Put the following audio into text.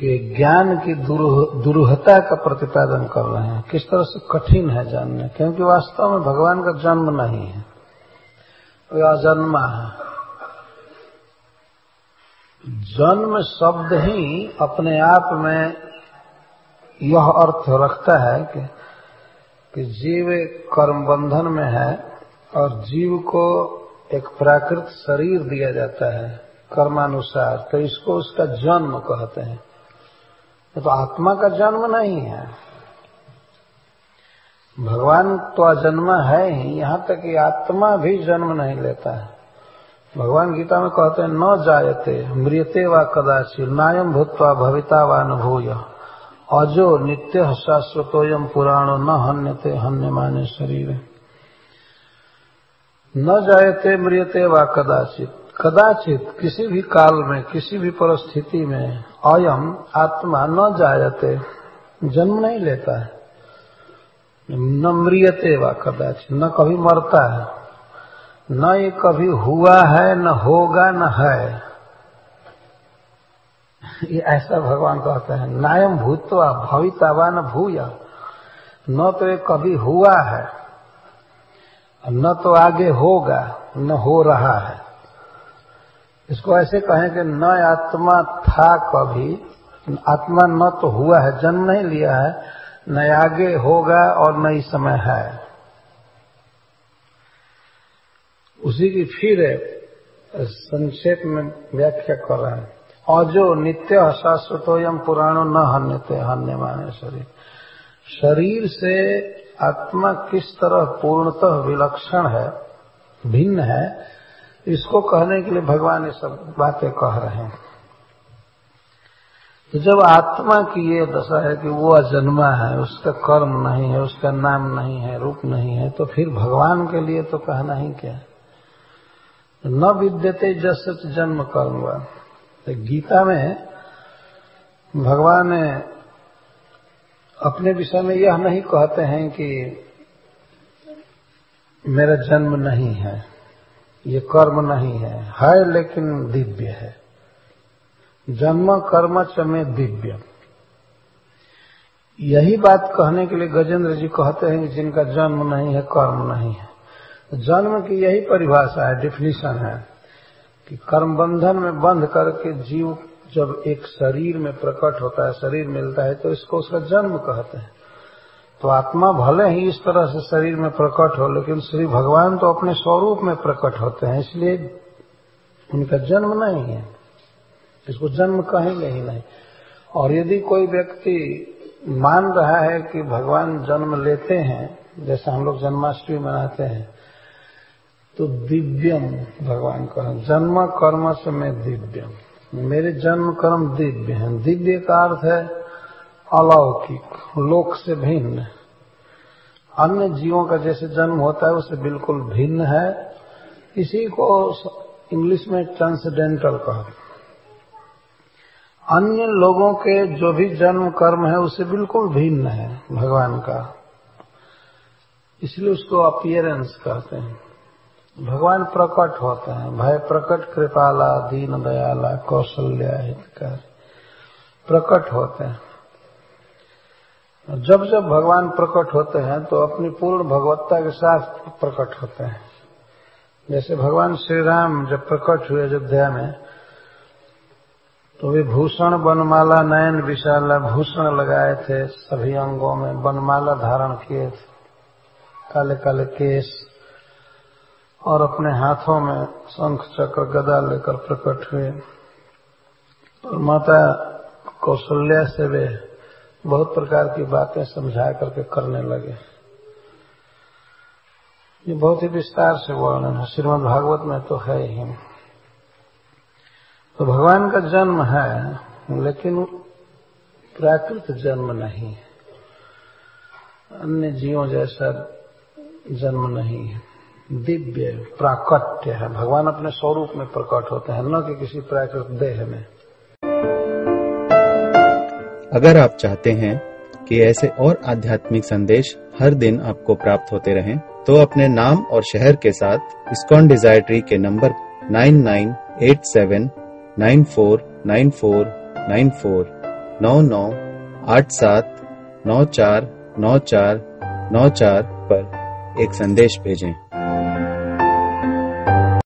कि ज्ञान की दुरूहता का प्रतिपादन कर रहे हैं। किस तरह से कठिन है जानने? क्योंकि वास्तव में भगवान का जन्म नहीं है। वह अजन्मा है। जन्म शब्द ही अपने आप में यह अर्थ रखता है कि कि जीव कर्म बंधन में है और जीव को एक प्राकृत शरीर दिया जाता है कर्मानुसार। तो इसको उसका जन्म कहते हैं। तो आत्मा का जन्म नहीं है। भगवान तो अजन्मा है ही, यहाँ तक कि आत्मा भी जन्म नहीं लेता है। भगवान गीता में कहते हैं, न जायते मृत्यते व कदाचि नायम भूतवा भविता व अनुभूय। अजो नित्य शाश्वतोयम पुराणो न हन्यते हन्य माने शरीर। न जायते मृत्यते व कदाचित कदाचित किसी भी काल में, किसी भी परिस्थिति में अयम आत्मा न जायते, जन्म नहीं लेता है। न मृियते व कदाचित न कभी मरता है। न ये कभी हुआ है, न होगा, न है। ये ऐसा भगवान कहते हैं नायम भूतवा, भवितावा न भूया। न तो ये कभी हुआ है, न तो आगे होगा, न हो रहा है। इसको ऐसे कहें कि न आत्मा था कभी। आत्मा न तो हुआ है, जन्म नहीं लिया है न आगे होगा और न ही समय है। उसी की फिर संक्षेप में व्याख्या कर रहे हैं। और जो नित्य शाश्वतोयम पुराणो न हन्यते, हन्य माने शरीर। शरीर से आत्मा किस तरह पूर्णतः विलक्षण है, भिन्न है, इसको कहने के लिए भगवान ये सब बातें कह रहे हैं। तो जब आत्मा की ये दशा है कि वो अजन्मा है, उसका कर्म नहीं है, उसका नाम नहीं है, रूप नहीं है तो फिर भगवान के लिए तो कहना ही क्या न विद्यते जस जन्म कर्म। तो गीता में भगवान अपने विषय में यह नहीं कहते हैं कि मेरा जन्म नहीं है, ये कर्म नहीं है है लेकिन दिव्य है। जन्म, कर्म चमे दिव्य। यही बात कहने के लिए गजेंद्र जी कहते हैं कि जिनका जन्म नहीं है, कर्म नहीं है। जन्म की यही परिभाषा है डिफिनीशन है कि कर्म बंधन में बंध करके जीव जब एक शरीर में प्रकट होता है, शरीर मिलता है तो इसको उसका जन्म कहते हैं। तो आत्मा भले ही इस तरह से शरीर में प्रकट हो, लेकिन श्री भगवान तो अपने स्वरूप में प्रकट होते हैं, इसलिए उनका जन्म नहीं है। इसको जन्म कहेंगे ही नहीं। और यदि कोई व्यक्ति मान रहा है कि भगवान जन्म लेते हैं, जैसे हम लोग जन्माष्टमी मनाते हैं तो दिव्यम भगवान का जन्म कर्म से मैं दिव्यम। मेरे जन्म कर्म दिव्य हैं। दिव्य का अर्थ है अलौकिक, लोक से भिन्न। अन्य जीवों का जैसे जन्म होता है, उससे बिल्कुल भिन्न है। इसी को इंग्लिश में ट्रांसडेंटल कहते अन्य लोगों के जो भी जन्म कर्म है, उससे बिल्कुल भिन्न है भगवान का। इसलिए उसको अपियरेंस कहते हैं। भगवान प्रकट होते हैं। भय प्रकट, कृपाला, दीन दयाला, कौशल्या, हितकर प्रकट होते हैं। जब जब भगवान प्रकट होते हैं तो अपनी पूर्ण भगवत्ता के साथ प्रकट होते हैं। जैसे भगवान श्री राम जब प्रकट हुए अयोध्या में तो वे भूषण बनमाला नयन विशाला भूषण लगाए थे। सभी अंगों में बनमाला धारण किए थे। काले काले केस और अपने हाथों में शंख चक्र गदा लेकर प्रकट हुए। और माता कौशल्या से वे बहुत प्रकार की बातें समझा करके करने लगे। ये बहुत ही विस्तार से वर्णन है। श्रीमद भागवत में तो है ही। तो भगवान का जन्म है लेकिन प्राकृत जन्म नहीं है। अन्य जीवों जैसा जन्म नहीं है। दिव्य प्राकट्य है। भगवान अपने स्वरूप में प्रकट होते हैं न कि किसी प्राकृत देह में। अगर आप चाहते हैं कि ऐसे और आध्यात्मिक संदेश हर दिन आपको प्राप्त होते रहें, तो अपने नाम और शहर के साथ इस्कॉन डिज़ायर ट्री के नंबर 9987949494 नौ नौ आठ सात नौ चार नौ चार नौ चार पर एक संदेश भेजें